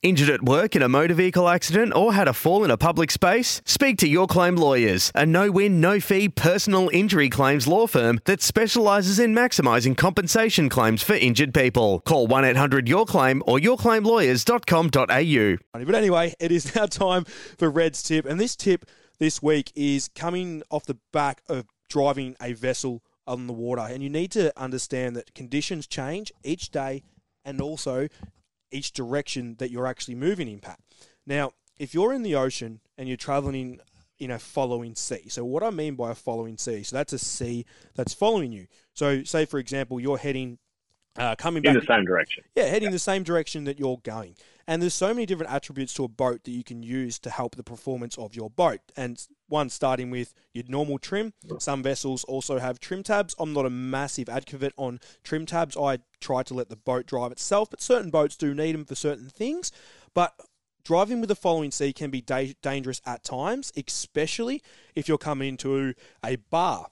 Injured at work in a motor vehicle accident or had a fall in a public space? Speak to Your Claim Lawyers, a no win, no fee personal injury claims law firm that specialises in maximising compensation claims for injured people. Call 1 800 Your Claim or yourclaimlawyers.com.au. But anyway, it is now time for Red's tip, and this tip this week is coming off the back of driving a vessel on the water, and you need to understand that conditions change each day, and also each direction that you're actually moving in, Pat. Now, if you're in the ocean and you're traveling in in a following sea. So what I mean by a following sea, so that's a sea that's following you. So say for example, you're heading uh, coming in back the same direction. Yeah, heading the same direction that you're going. And there's so many different attributes to a boat that you can use to help the performance of your boat. And one starting with your normal trim. Some vessels also have trim tabs. I'm not a massive advocate on trim tabs. I try to let the boat drive itself, but certain boats do need them for certain things. But driving with the following sea can be da- dangerous at times, especially if you're coming into a bar.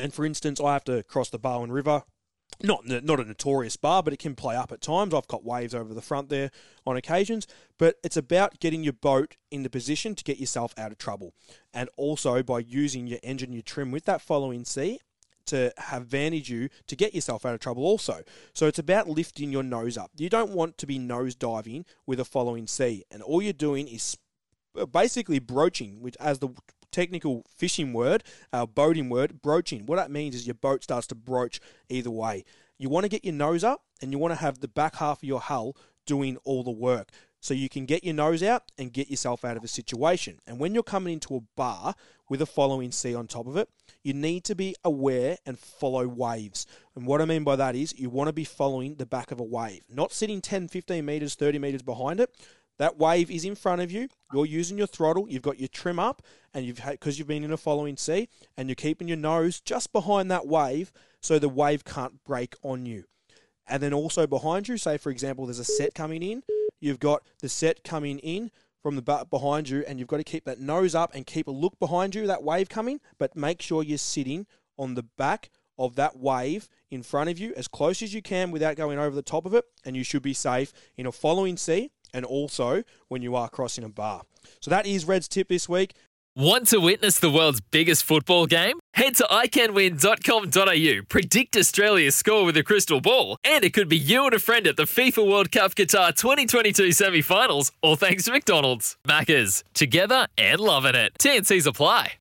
And for instance, I have to cross the Barwon River not not a notorious bar, but it can play up at times. I've got waves over the front there on occasions, but it's about getting your boat in the position to get yourself out of trouble, and also by using your engine, your trim with that following sea to have advantage you to get yourself out of trouble also. So it's about lifting your nose up. You don't want to be nose diving with a following sea, and all you're doing is uh, basically broaching, which as the technical fishing word, our boating word, broaching. What that means is your boat starts to broach either way. You want to get your nose up and you want to have the back half of your hull doing all the work. So you can get your nose out and get yourself out of a situation. And when you're coming into a bar with a following sea on top of it, you need to be aware and follow waves. And what I mean by that is you want to be following the back of a wave, not sitting 10, 15 meters, 30 meters behind it. That wave is in front of you. You're using your throttle. You've got your trim up, and you've because you've been in a following sea, and you're keeping your nose just behind that wave, so the wave can't break on you. And then also behind you, say for example, there's a set coming in. You've got the set coming in from the back behind you, and you've got to keep that nose up and keep a look behind you, that wave coming, but make sure you're sitting on the back of that wave in front of you as close as you can without going over the top of it, and you should be safe in a following sea and also when you are crossing a bar. So that is Red's tip this week. Want to witness the world's biggest football game? Head to iCanWin.com.au, predict Australia's score with a crystal ball, and it could be you and a friend at the FIFA World Cup Qatar 2022 semi finals, all thanks to McDonald's. Maccas, together and loving it. TNCs apply.